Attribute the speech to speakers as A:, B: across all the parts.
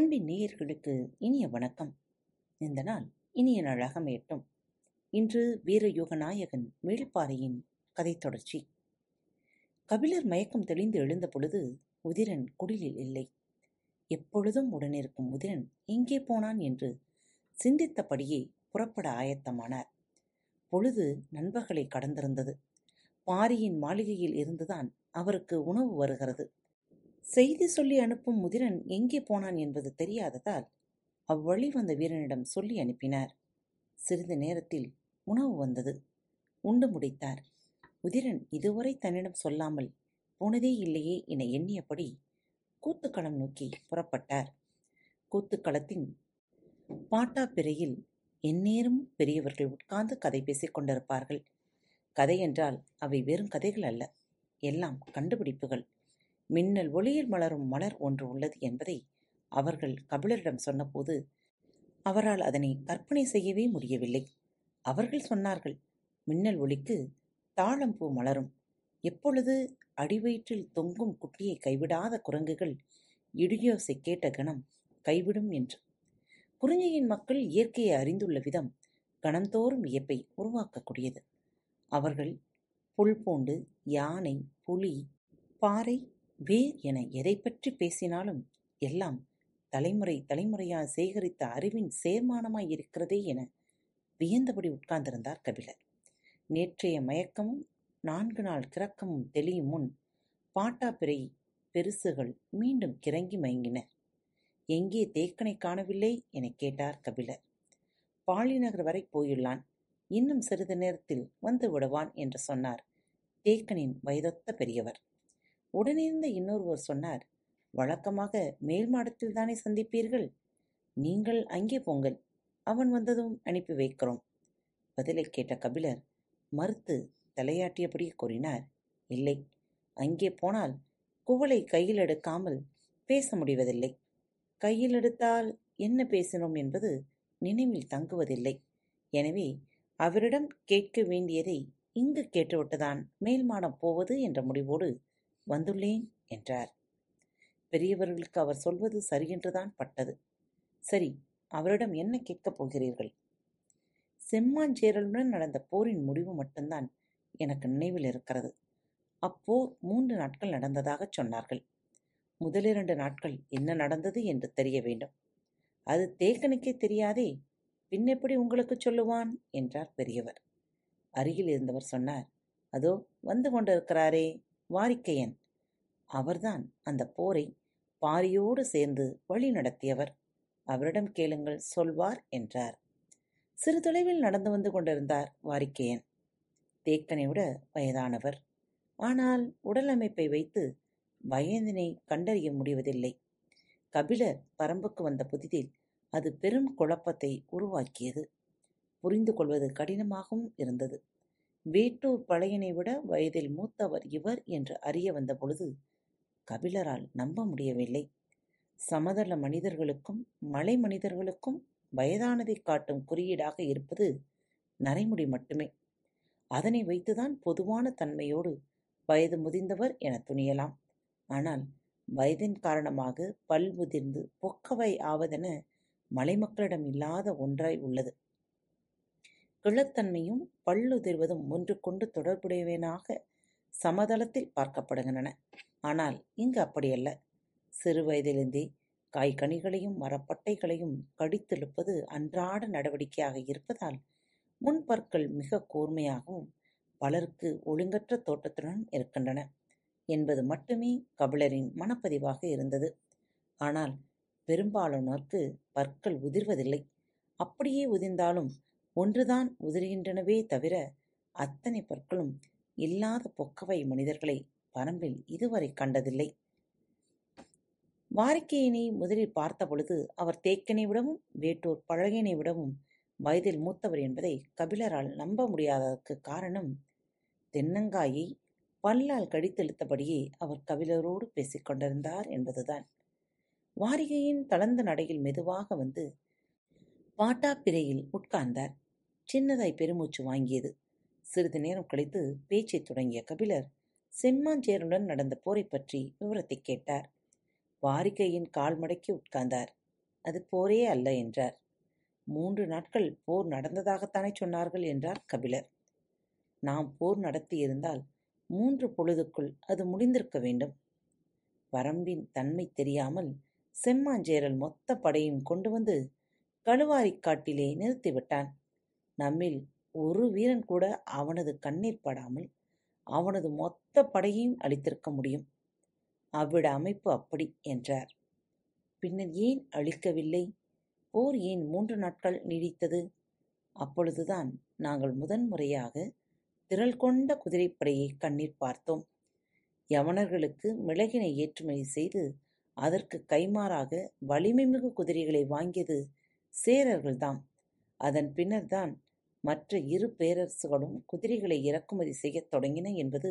A: அன்பின் நேயர்களுக்கு இனிய வணக்கம். இந்த நாள் இனிய நாளாக மேட்டும் இன்று வீரயோக நாயகன் வேள்பாறையின் கதை தொடர்ச்சி. கபிலர் மயக்கம் தெளிந்து எழுந்த பொழுது உதிரன் குடிலில் இல்லை. எப்பொழுதும் உடனிருக்கும் உதிரன் எங்கே போனான் என்று சிந்தித்தபடியே புறப்பட ஆயத்தமானார். பொழுது நண்பர்களை கடந்திருந்தது. பாரியின் மாளிகையில் இருந்துதான் அவருக்கு உணவு வருகிறது. செய்தி சொல்லி அனுப்பும் முதிரன் எங்கே போனான் என்பது தெரியாததால் அவ்வழி வந்த வீரனிடம் சொல்லி அனுப்பினார். சிறிது நேரத்தில் உணவு வந்தது. உண்டு முடித்தார். உதிரன் இதுவரை தன்னிடம் சொல்லாமல் போனதே இல்லையே என எண்ணியபடி கூத்துக்களம் நோக்கி புறப்பட்டார். கூத்துக்களத்தின் பாட்டாப்பிறையில் எந்நேரம் பெரியவர்கள் உட்கார்ந்து கதை பேசிக் கொண்டிருப்பார்கள். கதை என்றால் அவை வெறும் கதைகள் அல்ல. எல்லாம் கண்டுபிடிப்புகள். மின்னல் ஒளியில் மலரும் மலர் ஒன்று உள்ளது என்பதை அவர்கள் கபிலரிடம் சொன்னபோது அவரால் அதனை கற்பனை செய்யவே முடியவில்லை. அவர்கள் சொன்னார்கள் மின்னல் ஒளிக்கு தாழம்பூ மலரும். எப்பொழுது அடிவயிற்றில் தொங்கும் குட்டியை கைவிடாத குரங்குகள் இடியோசை கேட்ட கணம் கைவிடும் என்று. குறிஞ்சியின் மக்கள் இயற்கையை அறிந்துள்ள விதம் கணந்தோறும் வியப்பை உருவாக்கக்கூடியது. அவர்கள் புல் பூண்டு யானை புலி பாறை வேர் என எதை பற்றி பேசினாலும் எல்லாம் தலைமுறை தலைமுறையாக சேகரித்த அறிவின் சேர்மானமாய் இருக்கிறதே என வியந்தபடி உட்கார்ந்திருந்தார் கபிலர். நேற்றைய மயக்கமும் நான்கு நாள் கிறக்கமும் தெளியும் முன் பாட்டாப்பிரை பெருசுகள் மீண்டும் கிறங்கி மயங்கின. எங்கே தேக்கனை காணவில்லை? எனக் கேட்டார் கபிலர். பாலிநகர் வரை போயுள்ளான். இன்னும் சிறிது நேரத்தில் வந்து விடுவான் என்று சொன்னார் தேக்கனின் வயதொத்த பெரியவர். உடனிருந்த இன்னொருவர் சொன்னார் வழக்கமாக மேல் மாடத்தில் தானே சந்திப்பீர்கள்? நீங்கள் அங்கே போங்கள் அவன் வந்ததும் அனுப்பி வைக்கிறோம். பதிலை கேட்ட கபிலர் மறுத்து தலையாட்டியபடி கூறினார் இல்லை அங்கே போனால் குவளை கையில் எடுக்காமல் பேச முடிவதில்லை. கையில் எடுத்தால் என்ன பேசினோம் என்பது நினைவில் தங்குவதில்லை. எனவே அவரிடம் கேட்க வேண்டியதை இங்கு கேட்டுவிட்டுதான் மேல் மாடம் போவது என்ற முடிவோடு வந்துள்ளேன் என்றார். பெரியவர்களுக்கு அவர் சொல்வது சரியென்றுதான் பட்டது. சரி அவரிடம் என்ன கேட்கப் போகிறீர்கள்? செம்மாஞ்சேரலுடன் நடந்த போரின் முடிவு மட்டும்தான் எனக்கு நினைவில் இருக்கிறது. அப்போர் மூன்று நாட்கள் நடந்ததாகச் சொன்னார்கள். முதலிரண்டு நாட்கள் என்ன நடந்தது என்று தெரிய வேண்டும். அது தேக்கனுக்கே தெரியாதே பின்னெப்படி உங்களுக்கு சொல்லுவான்? என்றார் பெரியவர். அருகில் இருந்தவர் சொன்னார் அதோ வந்து கொண்டிருக்கிறாரே வாரிக்கையன். அவர்தான் அந்த போரை பாரியோடு சேர்ந்து வழி நடத்தியவர். அவரிடம் கேளுங்கள் சொல்வார் என்றார். சிறு தொலைவில் நடந்து வந்து கொண்டிருந்தார் வாரிக்கையன். தேக்கனை விட வயதானவர். ஆனால் உடல் அமைப்பை வைத்து வயதினை கண்டறிய முடிவதில்லை. கபிலர் பரம்புக்கு வந்த புதிதில் அது பெரும் குழப்பத்தை உருவாக்கியது. புரிந்து கொள்வது கடினமாகவும் இருந்தது. வேட்டூர் பழையனை விட வயதில் மூத்தவர் இவர் என்று அறிய வந்த பொழுது கபிலரால் நம்ப முடியவில்லை. சமதள மனிதர்களுக்கும் மலை மனிதர்களுக்கும் வயதானதை காட்டும் குறியீடாக இருப்பது நரைமுடி மட்டுமே. அதனை வைத்துதான் பொதுவான தன்மையோடு வயது முதிர்ந்தவர் என துணியலாம். ஆனால் வயதின் காரணமாக பல் முதிர்ந்து பொக்கவை ஆவதென மலைமக்களிடம் இல்லாத ஒன்றாய் உள்ளது. கிழத்தன்மையும் பல்லுதிர்வதும் ஒன்று கொண்டு தொடர்புடையவனாக சமதளத்தில் பார்க்கப்படுகின்றன. ஆனால் இங்கு அப்படியல்ல. சிறு வயதிலிருந்தே காய்கனிகளையும் மரப்பட்டைகளையும் கடித்தெழுப்பது அன்றாட நடவடிக்கையாக இருப்பதால் முன்பற்கள் மிக கூர்மையாகவும் பலருக்கு ஒழுங்கற்ற தோட்டத்துடன் இருக்கின்றன என்பது மட்டுமே கபிலரின் மனப்பதிவாக இருந்தது. ஆனால் பெரும்பாலானோருக்கு பற்கள் உதிர்வதில்லை. அப்படியே உதிர்ந்தாலும் ஒன்றுதான் உதிர்கின்றனவே தவிர அத்தனை பற்களும் இல்லாத பொக்கவை மனிதர்களை பரம்பில் இதுவரை கண்டதில்லை. வாரிக்கையினை முதலில் பார்த்தபொழுது அவர் தேக்கனை விடவும் வேட்டூர் பழகினை விடவும் வயதில் மூத்தவர் என்பதை கபிலரால் நம்ப முடியாததற்கு காரணம் தென்னங்காயை பல்லால் கடித்தெழுத்தபடியே அவர் கபிலரோடு பேசிக் கொண்டிருந்தார் என்பதுதான். வாரிகையின் தளர்ந்த நடையில் மெதுவாக வந்து பாட்டாப்பிரையில் உட்கார்ந்தார். சின்னதாய் பெருமூச்சு வாங்கியது. சிறிது நேரம் கழித்து பேச்சைத் தொடங்கிய கபிலர் செம்மாஞ்சேரனுடன் நடந்த போரைப் பற்றி விவரத்தைக் கேட்டார். வாரிகையின் கால் மடக்கி உட்கார்ந்தார். அது போரே அல்ல என்றார். மூன்று நாட்கள் போர் நடந்ததாகத்தானே சொன்னார்கள் என்றார் கபிலர். நாம் போர் நடத்தியிருந்தால் மூன்று பொழுதுக்குள் அது முடிந்திருக்க வேண்டும். வரம்பின் தன்மை தெரியாமல் செம்மாஞ்சேரல் மொத்த படையும் கொண்டு வந்து கழுவாரிக்காட்டிலே நிறுத்திவிட்டான். நம்மில் ஒரு வீரன் கூட அவனது கண்ணீர் படாமல் அவனது மொத்த படையையும் அழித்திருக்க முடியும். அவ்விட அமைப்பு அப்படி என்றார். பின்னர் ஏன் அழிக்கவில்லை? போர் ஏன் மூன்று நாட்கள் நீடித்தது? அப்பொழுதுதான் நாங்கள் முதன்முறையாக திரள் கொண்ட குதிரைப்படையை கண்ணீர் பார்த்தோம். யவனர்களுக்கு மிளகினை ஏற்றுமதி செய்து அதற்கு கைமாறாக வலிமைமிகு குதிரைகளை வாங்கியது சேரர்கள்தாம். அதன் பின்னர்தான் மற்ற இரு பேரரசுகளும் குதிரைகளை இறக்குமதி செய்யத் தொடங்கின என்பது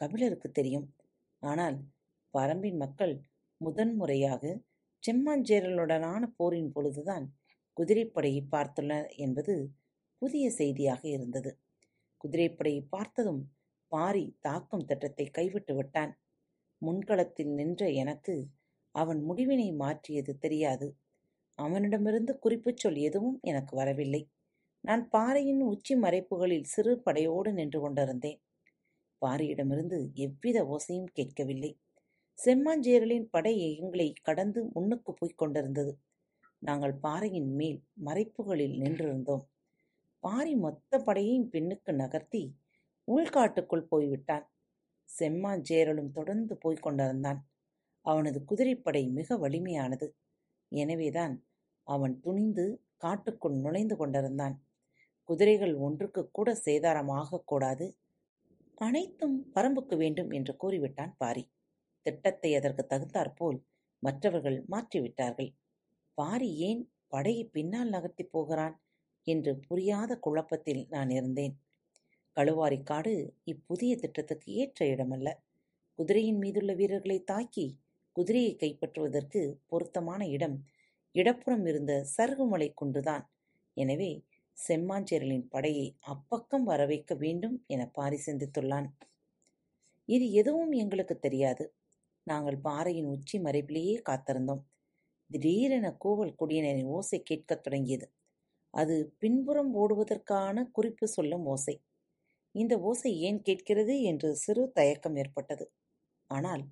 A: கபிலருக்கு தெரியும். ஆனால் பரம்பின் மக்கள் முதன்முறையாக செம்மாஞ்சேரலுடனான போரின் பொழுதுதான் குதிரைப்படையை பார்த்துள்ளனர் என்பது புதிய செய்தியாக இருந்தது. குதிரைப்படையை பார்த்ததும் பாரி தாக்கும் திட்டத்தை கைவிட்டு விட்டான். முன்களத்தில் நின்ற எனக்கு அவன் முடிவினை மாற்றியது தெரியாது. அவனிடமிருந்து குறிப்புச் சொல் எதுவும் எனக்கு வரவில்லை. நான் பாறையின் உச்சி மறைப்புகளில் சிறு படையோடு நின்று கொண்டிருந்தேன். பாரியிடமிருந்து எவ்வித ஓசையும் கேட்கவில்லை. செம்மாஞ்சேரலின் படை எங்களை கடந்து முன்னுக்கு போய்க் கொண்டிருந்தது. நாங்கள் பாறையின் மேல் மறைப்புகளில் நின்றிருந்தோம். பாரி மொத்த படையையும் பின்னுக்கு நகர்த்தி உள்காட்டுக்குள் போய்விட்டான். செம்மாஞ்சேரலும் தொடர்ந்து போய்க் கொண்டிருந்தான். அவனது குதிரைப்படை மிக வலிமையானது. எனவேதான் அவன் துணிந்து காட்டுக்குள் நுழைந்து கொண்டிருந்தான். குதிரைகள் ஒன்றுக்கு கூட சேதாரமாகக் கூடாது. அனைத்தும் பரம்புக்கு வேண்டும் என்று கூறிவிட்டான் பாரி. திட்டத்தை அதற்கு தகுந்தாற்போல் மற்றவர்கள் மாற்றிவிட்டார்கள். பாரி ஏன் படையை பின்னால் நகர்த்திப் போகிறான் என்று புரியாத குழப்பத்தில் நான் இருந்தேன். கழுவாரிக்காடு இப்புதிய திட்டத்துக்கு ஏற்ற இடமல்ல. குதிரையின் மீதுள்ள வீரர்களை தாக்கி குதிரையை கைப்பற்றுவதற்கு பொருத்தமான இடம் இடப்புறம் இருந்த சருகுமலை குன்றுதான். எனவே செம்மாஞ்சேரலின் படையை அப்பக்கம் வரவைக்க வேண்டும் என பாரி சிந்தித்துள்ளான். இது எதுவும் எங்களுக்கு தெரியாது. நாங்கள் பாறையின் உச்சி மறைப்பிலேயே காத்திருந்தோம். திடீரென கூவல் குடியினரின் ஓசை கேட்கத் தொடங்கியது. அது பின்புறம் ஓடுவதற்கான குறிப்பு சொல்லும் ஓசை. இந்த ஓசை ஏன் கேட்கிறது என்று சிறு தயக்கம் ஏற்பட்டது. ஆனால்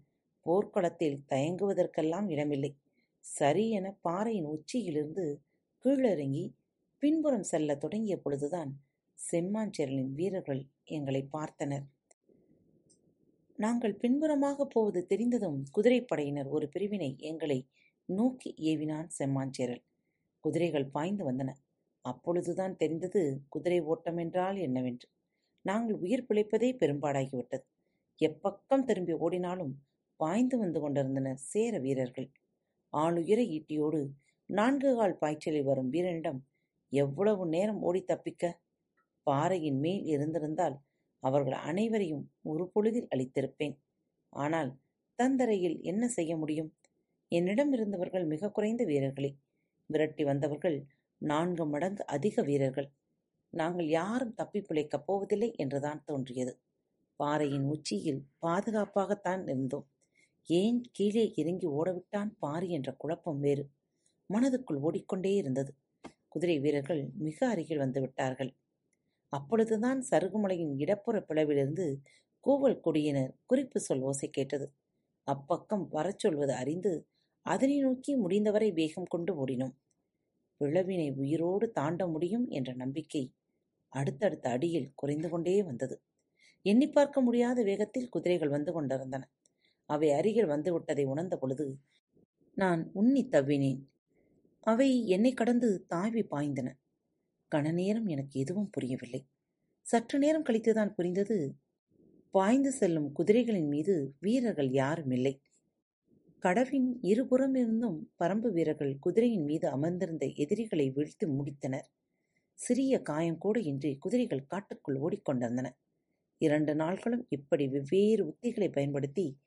A: போர்க்களத்தில் தயங்குவதற்கெல்லாம் இடமில்லை. சரி என பாறையின் உச்சியிலிருந்து கீழிறங்கி பின்புறம் செல்லத் தொடங்கிய பொழுதுதான் செம்மாஞ்சேரலின் வீரர்கள் எங்களை பார்த்தனர். நாங்கள் பின்புறமாக போவது தெரிந்ததும் குதிரைப்படையினர் ஒரு பிரிவினை எங்களை நோக்கி ஏவினான் செம்மாஞ்சேரல் குதிரைகள் பாய்ந்து வந்தன. அப்பொழுதுதான் தெரிந்தது குதிரை ஓட்டம் என்றால் என்னவென்று. நாங்கள் உயிர் பிழைப்பதே பெரும்பாடாகிவிட்டது. எப்பக்கம் திரும்பி ஓடினாலும் பாய்ந்து வந்து கொண்டிருந்தனர் சேர வீரர்கள். ஆளுயர ஈட்டியோடு நான்கு கால் பாய்ச்சலில் வரும் வீரனிடம் எவ்வளவு நேரம் ஓடி தப்பிக்க? பாறையின் மேல் இருந்திருந்தால் அவர்கள் அனைவரையும் ஒரு பொழுதில் அளித்திருப்பேன் ஆனால் தந்தரையில் என்ன செய்ய முடியும்? என்னிடம் இருந்தவர்கள் மிக குறைந்த வீரர்களே. விரட்டி வந்தவர்கள் நான்கு மடங்கு அதிக வீரர்கள். நாங்கள் யாரும் தப்பி பிழைக்கப் போவதில்லை என்றுதான் தோன்றியது. பாறையின் உச்சியில் பாதுகாப்பாகத்தான் இருந்தோம். ஏன் கீழே இறங்கி ஓடவிட்டான் பாரி என்ற குழப்பம் வேறு. மனதுக்குள் ஓடிக்கொண்டே இருந்தது. குதிரை வீரர்கள் மிக அருகில் வந்துவிட்டார்கள் அப்பொழுதுதான் சருகுமலையின் இடப்புற பிளவிலிருந்து கூவல் கொடியினர் குறிப்பு சொல் ஓசை கேட்டது. அப்பக்கம் வரச் சொல்வது அறிந்து அதனை நோக்கி முடிந்தவரை வேகம் கொண்டு ஓடினோம். பிளவினை உயிரோடு தாண்ட முடியும் என்ற நம்பிக்கை அடுத்தடுத்த அடியில் குறைந்து கொண்டே வந்தது. எண்ணி பார்க்க முடியாத வேகத்தில் குதிரைகள் வந்து கொண்டிருந்தன. அவை அருகில் வந்துவிட்டதை உணர்ந்த பொழுது நான் உன்னி தவ்வினேன். அவை என்னை கடந்து தாவி பாய்ந்தன. கன நேரம் எனக்கு எதுவும் புரியவில்லை. சற்று நேரம் கழித்துதான் புரிந்தது பாய்ந்து செல்லும் குதிரைகளின் மீது வீரர்கள் யாரும் இல்லை. கடவின் இருபுறம் இருந்தும் பரம்பு வீரர்கள் குதிரையின் மீது அமர்ந்திருந்த எதிரிகளை வீழ்த்து முடித்தனர். சிறிய காயம் கூட இன்றி குதிரைகள் காட்டுக்குள் ஓடிக்கொண்டிருந்தன. இரண்டு நாள்களும் இப்படி வெவ்வேறு உத்திகளை பயன்படுத்தி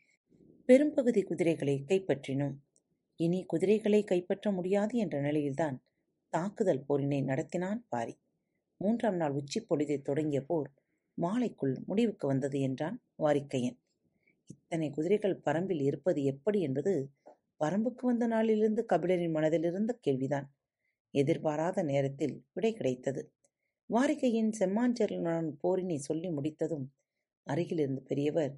A: பெரும்பகுதி குதிரைகளை கைப்பற்றினோம். இனி குதிரைகளை கைப்பற்ற முடியாது என்ற நிலையில்தான் தாக்குதல் போரினை நடத்தினான் பாரி. மூன்றாம் நாள் உச்சி பொழுதை தொடங்கிய போர் மாலைக்குள் முடிவுக்கு வந்தது என்றான் வாரிக்கையன். இத்தனை குதிரைகள் பரம்பில் இருப்பது எப்படி என்பது பரம்புக்கு வந்த நாளிலிருந்து கபிலரின் மனதிலிருந்த கேள்விதான். எதிர்பாராத நேரத்தில் விடை கிடைத்தது. வாரிகையின் செம்மாஞ்சலுடன் போரினை சொல்லி முடித்ததும் அருகிலிருந்து பெரியவர்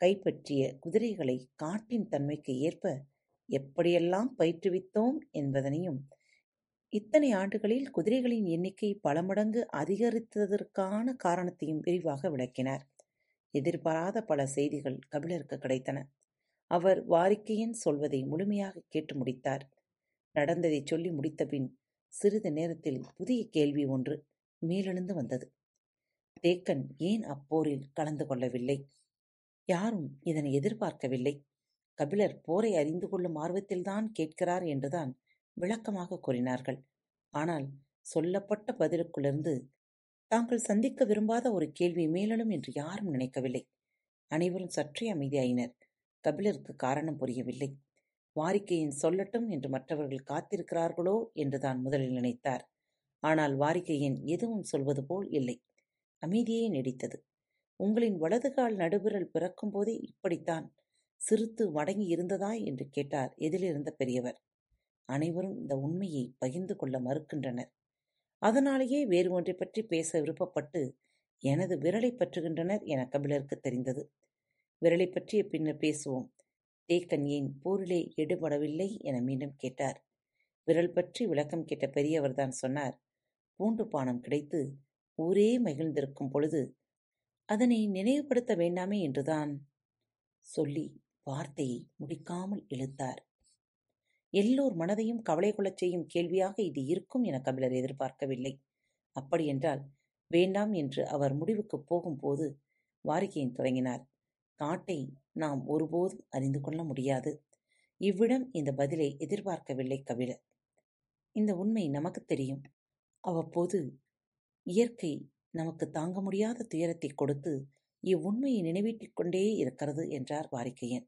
A: கைப்பற்றிய குதிரைகளை காட்டின் தன்மைக்கு ஏற்ப எப்படியெல்லாம் பயிற்றுவித்தோம் என்பதனையும் இத்தனை ஆண்டுகளில் குதிரைகளின் எண்ணிக்கை பல மடங்கு அதிகரித்ததற்கான காரணத்தையும் விரிவாக விளக்கினார். எதிர்பாராத பல செய்திகள் கபிலருக்கு கிடைத்தன. அவர் வாரிக்கையன் சொல்வதை முழுமையாக கேட்டு முடித்தார். நடந்ததை சொல்லி முடித்தபின் சிறிது நேரத்தில் புதிய கேள்வி ஒன்று மேலெழுந்து வந்தது. தேக்கன் ஏன் அப்போரில் கலந்து கொள்ளவில்லை? யாரும் இதனை எதிர்பார்க்கவில்லை? கபிலர் போரை அறிந்து கொள்ளும் ஆர்வத்தில்தான் கேட்கிறார் என்றுதான் விளக்கமாக கூறினார்கள். ஆனால் சொல்லப்பட்ட பதிலுக்குள்ளிருந்து தாங்கள் சந்திக்க விரும்பாத ஒரு கேள்வி மேலெழும் என்று யாரும் நினைக்கவில்லை. அனைவரும் சற்றே அமைதியாயினர். கபிலருக்கு காரணம் புரியவில்லை. வாரிக்கையின் சொல்லட்டும் என்று மற்றவர்கள் காத்திருக்கிறார்களோ என்றுதான் முதலில் நினைத்தார். ஆனால் வாரிக்கையின் எதுவும் சொல்வது போல் இல்லை. அமைதியே நீடித்தது. உங்களின் வலதுகால் நடுவிரல் பிறக்கும் போதே இப்படித்தான் சிறுத்து மடங்கி இருந்ததா என்று கேட்டார் எதிலிருந்த பெரியவர். அனைவரும் இந்த உண்மையை பகிர்ந்து கொள்ள மறுக்கின்றனர். அதனாலேயே வேறு ஒன்றை பற்றி பேச விருப்பப்பட்டு எனது விரலை பற்றுகின்றனர் என கபிலருக்கு தெரிந்தது. விரலை பற்றிய பின்னர் பேசுவோம். தேக்கன் ஏன் போரிலே ஈடுபடவில்லை என மீண்டும் கேட்டார். விரல் பற்றி விளக்கம் கேட்ட பெரியவர்தான் சொன்னார். பூண்டு பானம் கிடைத்து ஊரே மகிழ்ந்திருக்கும் பொழுது அதனை நினைவுபடுத்த வேண்டாமே என்றுதான் சொல்லி வார்த்தையை முடிக்காமல் இழுத்தார். எல்லோர் மனதையும் கவலை கொள்ளச் செய்யும் கேள்வியாக இது இருக்கும் என கபிலர் எதிர்பார்க்கவில்லை. அப்படியென்றால் வேண்டாம் என்று அவர் முடிவுக்கு போகும்போது வாரிகையின் தொடங்கினார். காட்டை நாம் ஒருபோதும் அறிந்து கொள்ள முடியாது. இவ்விடம் இந்த பதிலை எதிர்பார்க்கவில்லை கபிலர். இந்த உண்மை நமக்கு தெரியும். அவ்வப்போது இயற்கை நமக்கு தாங்க முடியாத துயரத்தை கொடுத்து இவ்வுண்மையை நினைவீட்டிக் கொண்டே இருக்கிறது என்றார் வாரிக்கையன்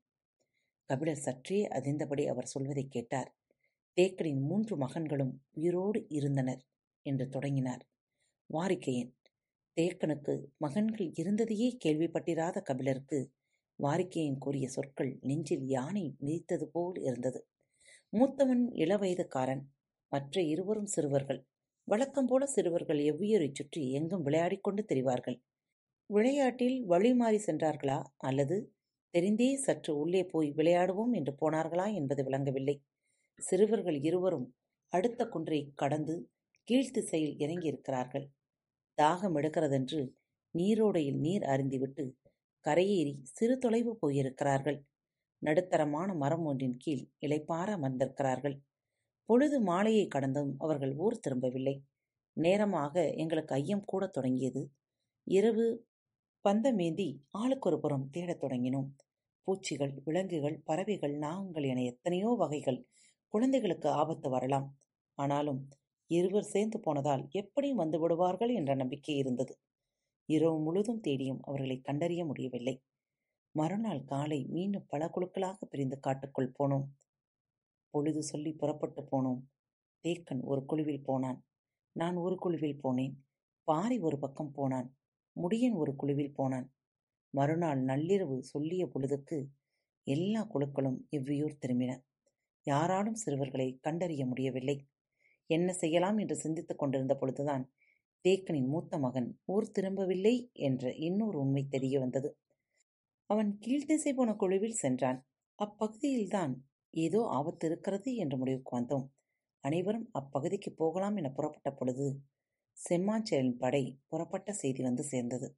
A: கபிலர் சற்றே அதிர்ந்தபடி அவர் சொல்வதைக் கேட்டார். தேக்கனின் மூன்று மகன்களும் உயிரோடு இருந்தனர் என்று தொடங்கினார். வாரிக்கையன் தேக்கனுக்கு மகன்கள் இருந்ததையே கேள்விப்பட்டிராத கபிலருக்கு வாரிக்கையன் கூறிய சொற்கள் நெஞ்சில் யானை மிதித்தது போல் இருந்தது. மூத்தவன் இளவயதுக்காரன் மற்ற இருவரும் சிறுவர்கள். வழக்கம் போல சிறுவர்கள் எவ்வுயிரைச் சுற்றி எங்கும் விளையாடிக்கொண்டு தெரிவார்கள் திரிவார்கள். விளையாட்டில் வழி மாறி சென்றார்களா அல்லது தெரிந்தே சற்று உள்ளே போய் விளையாடுவோம் என்று போனார்களா என்பது விளங்கவில்லை. சிறுவர்கள் இருவரும் அடுத்த குன்றை கடந்து கீழ்த்திசையில் இறங்கியிருக்கிறார்கள். தாகம் எடுக்கிறதென்று நீரோடையில் நீர் அருந்திவிட்டு கரையேறி சிறு தொலைவு போயிருக்கிறார்கள். நடுத்தரமான மரம் ஒன்றின் கீழ் இளைப்பார அமர்ந்திருக்கிறார்கள். பொழுது மாலையை கடந்தும் அவர்கள் ஊர் திரும்பவில்லை. நேரமாக எங்களுக்கு ஐயம் கூட தொடங்கியது. இரவு பந்தமேந்தி ஆளுக்கொரு புறம் தேடத் தொடங்கினோம். பூச்சிகள் விலங்குகள் பறவைகள் நாகங்கள் என எத்தனையோ வகைகள் குழந்தைகளுக்கு ஆபத்து வரலாம். ஆனாலும் இருவர் சேர்ந்து போனதால் எப்படியும் வந்து விடுவார்கள் என்ற நம்பிக்கை இருந்தது. இரவு முழுதும் தேடியும் அவர்களை கண்டறிய முடியவில்லை. மறுநாள் காலை மீண்டும் பல குழுக்களாக பிரிந்து காட்டுக்குள் போனோம். பொழுது சொல்லி புறப்பட்டு போனோம். தேக்கன் ஒரு குழுவில் போனான். நான் ஒரு குழுவில் போனேன். பாரி ஒரு பக்கம் போனான். முடியன் ஒரு குழுவில் போனான். மறுநாள் நள்ளிரவு சொல்லிய பொழுதுக்கு எல்லா குழுக்களும் இவ்வியூர் திரும்பின. யாராலும் சிறுவர்களை கண்டறிய முடியவில்லை. என்ன செய்யலாம் என்று சிந்தித்துக் கொண்டிருந்த பொழுதுதான் தேக்கனின் மூத்த மகன் ஊர் திரும்பவில்லை என்ற இன்னொரு உண்மை தெரிய வந்தது. அவன் கீழ்த்திசை போன குழுவில் சென்றான். அப்பகுதியில்தான் ஏதோ ஆபத்து இருக்கிறது என்ற முடிவுக்கு வந்தோம். அனைவரும் அப்பகுதிக்கு போகலாம் என புறப்பட்ட பொழுது செம்மாஞ்சேரின் படை புறப்பட்ட செய்தி வந்து சேர்ந்தது.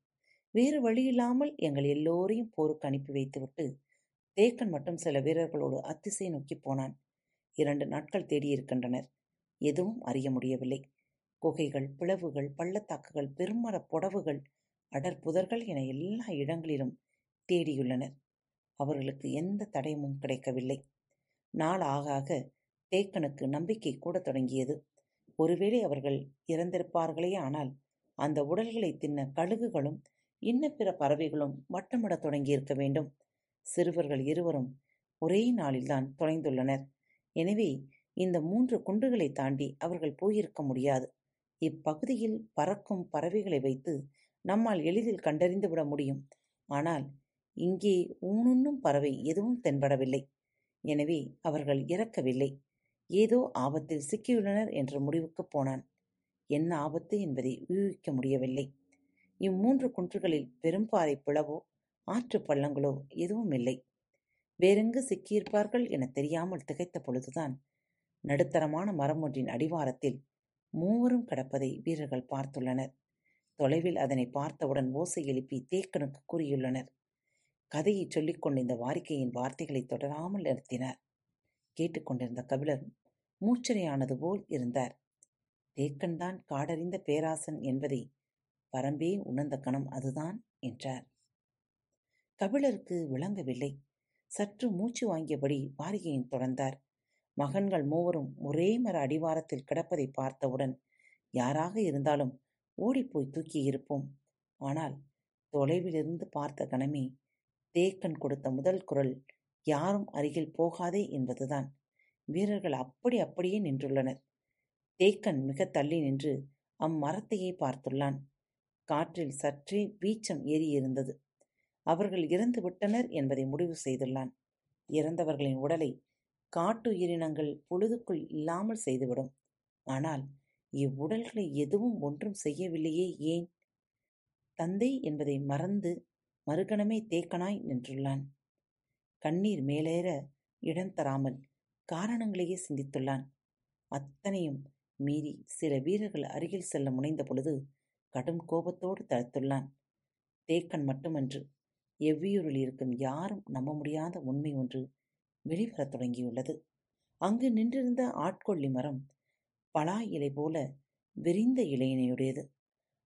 A: வேறு வழியில்லாமல் எங்கள் எல்லோரையும் போருக்கு அனுப்பி வைத்துவிட்டு தேக்கன் மட்டும் சில வீரர்களோடு அத்திசை நோக்கி போனான். இரண்டு நாட்கள் தேடியிருக்கின்றனர் எதுவும் அறிய முடியவில்லை. குகைகள் பிளவுகள் பள்ளத்தாக்குகள் பெருமர புடவுகள் அடற்புதர்கள் என எல்லா இடங்களிலும் தேடியுள்ளனர். அவர்களுக்கு எந்த தடயமும் கிடைக்கவில்லை. நாள் ஆக ஆக தேக்கனுக்கு நம்பிக்கை கூட தொடங்கியது. ஒருவேளை அவர்கள் இறந்திருப்பார்களே ஆனால் அந்த உடல்களை தின்ன கழுகுகளும் இன்ன பிற பறவைகளும் வட்டமிடத் தொடங்கியிருக்க வேண்டும். சிறுவர்கள் இருவரும் ஒரே நாளில்தான் தொலைந்துள்ளனர். எனவே இந்த மூன்று குன்றுகளை தாண்டி அவர்கள் போயிருக்க முடியாது. இப்பகுதியில் பறக்கும் பறவைகளை வைத்து நம்மால் எளிதில் கண்டறிந்து விட முடியும். ஆனால் இங்கே ஊனுண்ணும் பறவை எதுவும் தென்படவில்லை. எனவே அவர்கள் இறக்கவில்லை. ஏதோ ஆபத்தில் சிக்கியுள்ளனர் என்ற முடிவுக்குப் போனான். என்ன ஆபத்து என்பதை ஊகிக்க முடியவில்லை. இம்மூன்று குன்றுகளில் பெரும்பாறை பிளவோ ஆற்றுப் பள்ளங்களோ எதுவும் இல்லை வேறெங்கு சிக்கியிருப்பார்கள் எனத் தெரியாமல் திகைத்த பொழுதுதான் நடுத்தரமான மரம் ஒன்றின் அடிவாரத்தில் மூவரும் கிடப்பதை வீரர்கள் பார்த்துள்ளனர். தொலைவில் அதனை பார்த்தவுடன் ஓசை எழுப்பி தேக்கனுக்கு கூறியுள்ளனர். கதையை சொல்லிக் இந்த வாரிக்கையின் வார்த்தைகளை தொடராமல் நிறுத்தினார். கேட்டுக்கொண்டிருந்த கபிலர் மூச்சனையானது போல் இருந்தார். தேக்கன்தான் காடறிந்த பேராசன் என்பதை பரம்பே உணர்ந்த கணம் அதுதான் என்றார். கபிலருக்கு விளங்கவில்லை. சற்று மூச்சு வாங்கியபடி வாரிகையின் தொடர்ந்தார். மகன்கள் மூவரும் ஒரே மர அடிவாரத்தில் கிடப்பதை பார்த்தவுடன் யாராக இருந்தாலும் ஓடிப்போய் தூக்கியிருப்போம் ஆனால் தொலைவிலிருந்து பார்த்த கணமே தேக்கன் கொடுத்த முதல் குரல் யாரும் அருகில் போகாதே என்பதுதான். வீரர்கள் அப்படி அப்படியே நின்றுள்ளனர். தேக்கன் மிக தள்ளி நின்று அம்மரத்தையே பார்த்துள்ளான். காற்றில் சற்றே வீச்சம் ஏறியிருந்தது. அவர்கள் இறந்து விட்டனர் என்பதை முடிவு செய்துள்ளான். இறந்தவர்களின் உடலை காட்டுயிரினங்கள் பொழுதுக்குள் இல்லாமல் செய்துவிடும். ஆனால் இவ்வுடல்களை எதுவும் ஒன்றும் செய்யவில்லையே ஏன்? தந்தை என்பதை மறந்து மறுகணமே தேக்கனாய் நின்றுள்ளான். கண்ணீர் மேலேற இடம் தராமல் காரணங்களையே சிந்தித்துள்ளான். அத்தனையும் மீறி சில வீரர்கள் அருகில் செல்ல முனைந்த பொழுது கடும் கோபத்தோடு தடுத்துள்ளான் தேக்கன் மட்டுமன்று. எவ்வியூரில் இருக்கும் யாரும் நம்ப முடியாத உண்மை ஒன்று வெளிவரத் தொடங்கியுள்ளது. அங்கு நின்றிருந்த ஆட்கொள்ளி மரம் பலா இலை போல விரிந்த இலையினையுடையது.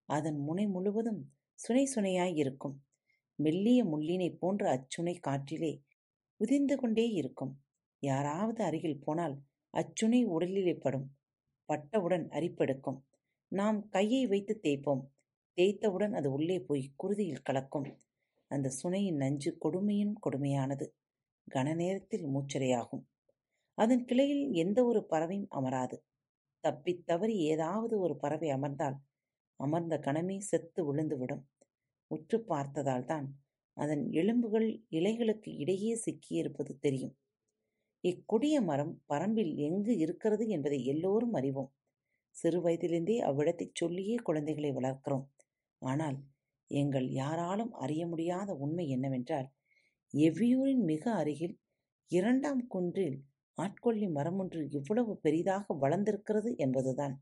A: அதன் முனை முழுவதும் சுனை சுனையாய் இருக்கும். மெல்லிய முள்ளினை போன்ற அச்சுனை காற்றிலே உதிர்ந்து கொண்டே இருக்கும். யாராவது அருகில் போனால் அச்சுனை உடலிலே படும். பட்டவுடன் அரிப்பெடுக்கும். நாம் கையை வைத்து தேய்ப்போம். தேய்த்தவுடன் அது உள்ளே போய் குருதியில் கலக்கும். அந்த சுனையின் நஞ்சு கொடுமையும் கொடுமையானது. கன நேரத்தில் மூச்சரையாகும் அதன் கிளையில் எந்த ஒரு பறவையும் அமராது. தப்பித் தவறி ஏதாவது ஒரு பறவை அமர்ந்தால் அமர்ந்த கணமே செத்து விழுந்துவிடும். உற்று பார்த்ததால்தான் அதன் எலும்புகள் இலைகளுக்கு இடையே சிக்கியிருப்பது தெரியும். இக்கொடிய மரம் பரம்பில் எங்கு இருக்கிறது என்பதை எல்லோரும் அறிவோம். சிறு வயதிலிருந்தே அவ்விடத்தைச் சொல்லியே குழந்தைகளை வளர்க்கிறோம். ஆனால் எங்கள் யாராலும் அறிய முடியாத உண்மை என்னவென்றால் எவ்வியூரின் மிக அருகில் இரண்டாம் குன்றில் ஆட்கொள்ளி ஒன்று இவ்வளவு பெரிதாக வளர்ந்திருக்கிறது என்பதுதான்.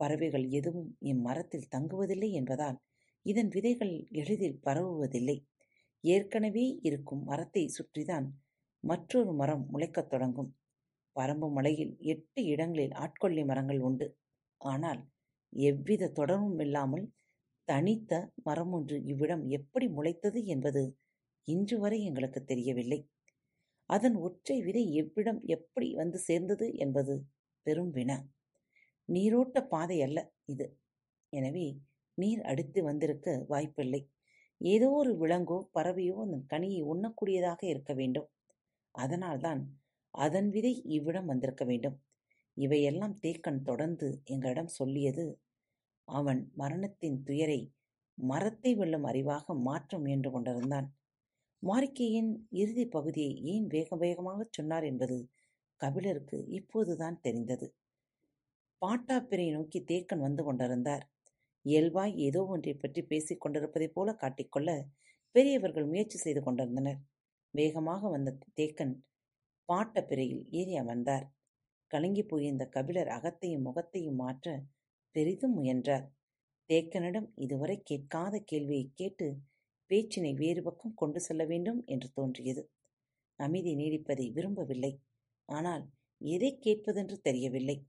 A: பறவைகள் எதுவும் இம்மரத்தில் தங்குவதில்லை என்பதால் இதன் விதைகள் எளிதில் பரவுவதில்லை. ஏற்கனவே இருக்கும் மரத்தை சுற்றிதான் மற்றொரு மரம் முளைக்கத் தொடங்கும். பரம்பு மலையில் எட்டு இடங்களில் ஆட்கொள்ளி மரங்கள் உண்டு. ஆனால் எவ்வித தொடர்பும் இல்லாமல் தனித்த மரம் ஒன்று இவ்விடம் எப்படி முளைத்தது என்பது இன்று வரை எங்களுக்கு தெரியவில்லை. அதன் ஒற்றை விதை எவ்விடம் எப்படி வந்து சேர்ந்தது என்பது பெரும் வினா. நீரோட்ட பாதை அல்ல இது. எனவே நீர் அடித்து வந்திருக்க வாய்ப்பில்லை. ஏதோ ஒரு விலங்கோ பறவையோ அந்த கனியை உண்ணக்கூடியதாக இருக்க வேண்டும். அதனால்தான் அதன் விதை இவ்விடம் வந்திருக்க வேண்டும். இவையெல்லாம் தேக்கன் தொடர்ந்து எங்களிடம் சொல்லியது அவன் மரணத்தின் துயரை மரத்தை வெல்லும் அறிவாக மாற்ற முயன்று கொண்டிருந்தான். மாரிக்கையின் இறுதி பகுதியை ஏன் வேக வேகமாகச் சொன்னார் என்பது கபிலருக்கு இப்போதுதான் தெரிந்தது. பாட்டாப்பிரை நோக்கி தேக்கன் வந்து கொண்டிருந்தார். இயல்பாய் ஏதோ ஒன்றைப் பற்றி பேசிக் கொண்டிருப்பதைப் போல காட்டிக்கொள்ள பெரியவர்கள் முயற்சி செய்து கொண்டிருந்தனர். வேகமாக வந்த தேக்கன் பாட்டப்பிரையில் ஏறி அமர்ந்தார் கலங்கி போயிருந்த கபிலர் அகத்தையும் முகத்தையும் மாற்ற பெரிதும் முயன்றார். தேக்கனிடம் இதுவரை கேட்காத கேள்வியைக் கேட்டு பேச்சினை வேறு பக்கம் கொண்டு செல்ல வேண்டும் என்று தோன்றியது. அமைதி நீடிப்பதை விரும்பவில்லை. ஆனால் எதை கேட்பதென்று தெரியவில்லை.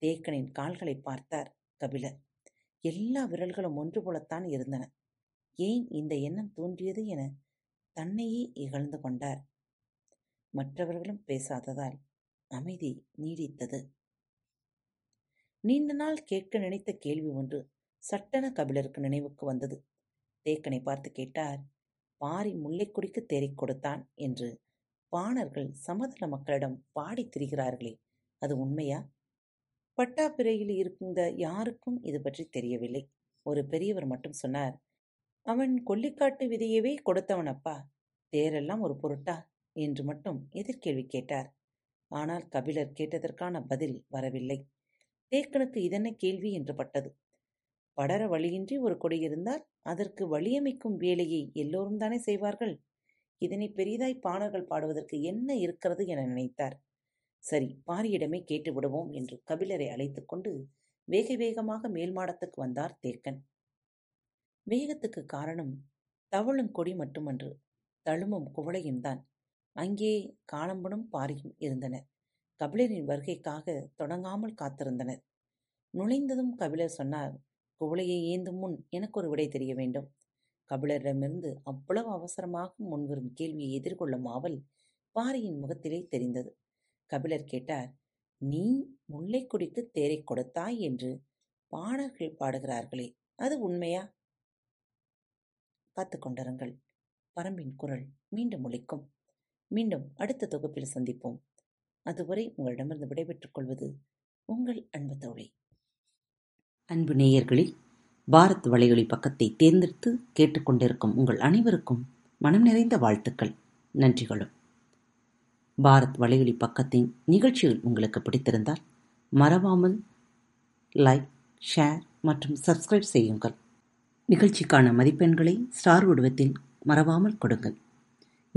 A: தேக்கனின் கால்களை பார்த்தார் கபிலர். எல்லா விரல்களும் ஒன்று போலத்தான் இருந்தன. ஏன் இந்த எண்ணம் தோன்றியது என தன்னையே இகழ்ந்து கொண்டார். மற்றவர்களும் பேசாததால் அமைதி நீடித்தது. நீண்ட நாள் கேட்க நினைத்த கேள்வி ஒன்று சட்டென கபிலருக்கு நினைவுக்கு வந்தது. தேக்கனை பார்த்து கேட்டார் பாரி முல்லைக்கொடிக்கு தேறிக் கொடுத்தான் என்று. பாணர்கள் சமதள மக்களிடம் பாடித் திரிகிறார்களே அது உண்மையா? பட்டாப்பிரையில் இருந்த யாருக்கும் இது பற்றி தெரியவில்லை. ஒரு பெரியவர் மட்டும் சொன்னார் அவன் கொல்லிக்காட்டு விதையவே கொடுத்தவனப்பா தேரெல்லாம் ஒரு பொருட்டா? என்று மட்டும் எதிர்கேள்வி கேட்டார். ஆனால் கபிலர் கேட்டதற்கான பதில் வரவில்லை. தேக்கனுக்கு இதென்ன கேள்வி என்று பட்டது. படர வழியின்றி ஒரு கொடி இருந்தால் அதற்கு வழியமைக்கும் வேலையை எல்லோரும் தானே செய்வார்கள்? இதனை பெரிதாய் பாணர்கள் பாடுவதற்கு என்ன இருக்கிறது என நினைத்தார். சரி பாரியிடமே கேட்டு விடுவோம் என்று கபிலரை அழைத்து கொண்டு வேக வேகமாக மேல் மாடத்துக்கு வந்தார் தேக்கன். வேகத்துக்கு காரணம் தவழும் கொடி மட்டுமன்று தழுமும் குவளையும் தான் அங்கே காலம்பனும் பாரியும் இருந்தனர். கபிலரின் வருகைக்காக தொடங்காமல் காத்திருந்தனர். நுழைந்ததும் கபிலர் சொன்னார் குவளையை ஏந்தும் முன் எனக்கு ஒரு விடை தெரிய வேண்டும். கபிலரிடமிருந்து அவ்வளவு அவசரமாக முன்வரும் கேள்வியை எதிர்கொள்ளும் ஆவல் பாரியின் முகத்திலே தெரிந்தது. கபிலர் கேட்டார் நீ முல்லைக்கொடிக்கு தேரை கொடுத்தாய் என்று பாடல்கள் பாடுகிறார்களே அது உண்மையா காத்து கொண்டிருங்கள். பரம்பின் குரல் மீண்டும் ஒழிக்கும் மீண்டும் அடுத்த தொகுப்பில் சந்திப்போம். அதுவரை உங்களிடமிருந்து விடைபெற்றுக் கொள்வது உங்கள் அன்பு தோழி. அன்பு நேயர்களில் பாரத் வலையொலி பக்கத்தை தேர்ந்தெடுத்து கேட்டுக்கொண்டிருக்கும் உங்கள் அனைவருக்கும் மனம் நிறைந்த வாழ்த்துக்கள் நன்றிகளும். பாரத் வலையொலி பக்கத்தின் நிகழ்ச்சிகள் உங்களுக்கு பிடித்திருந்தால் மறவாமல் லைக் ஷேர் மற்றும் சப்ஸ்கிரைப் செய்யுங்கள். நிகழ்ச்சிக்கான மதிப்பெண்களை ஸ்டார் வடிவத்தில் மறவாமல் கொடுங்கள்.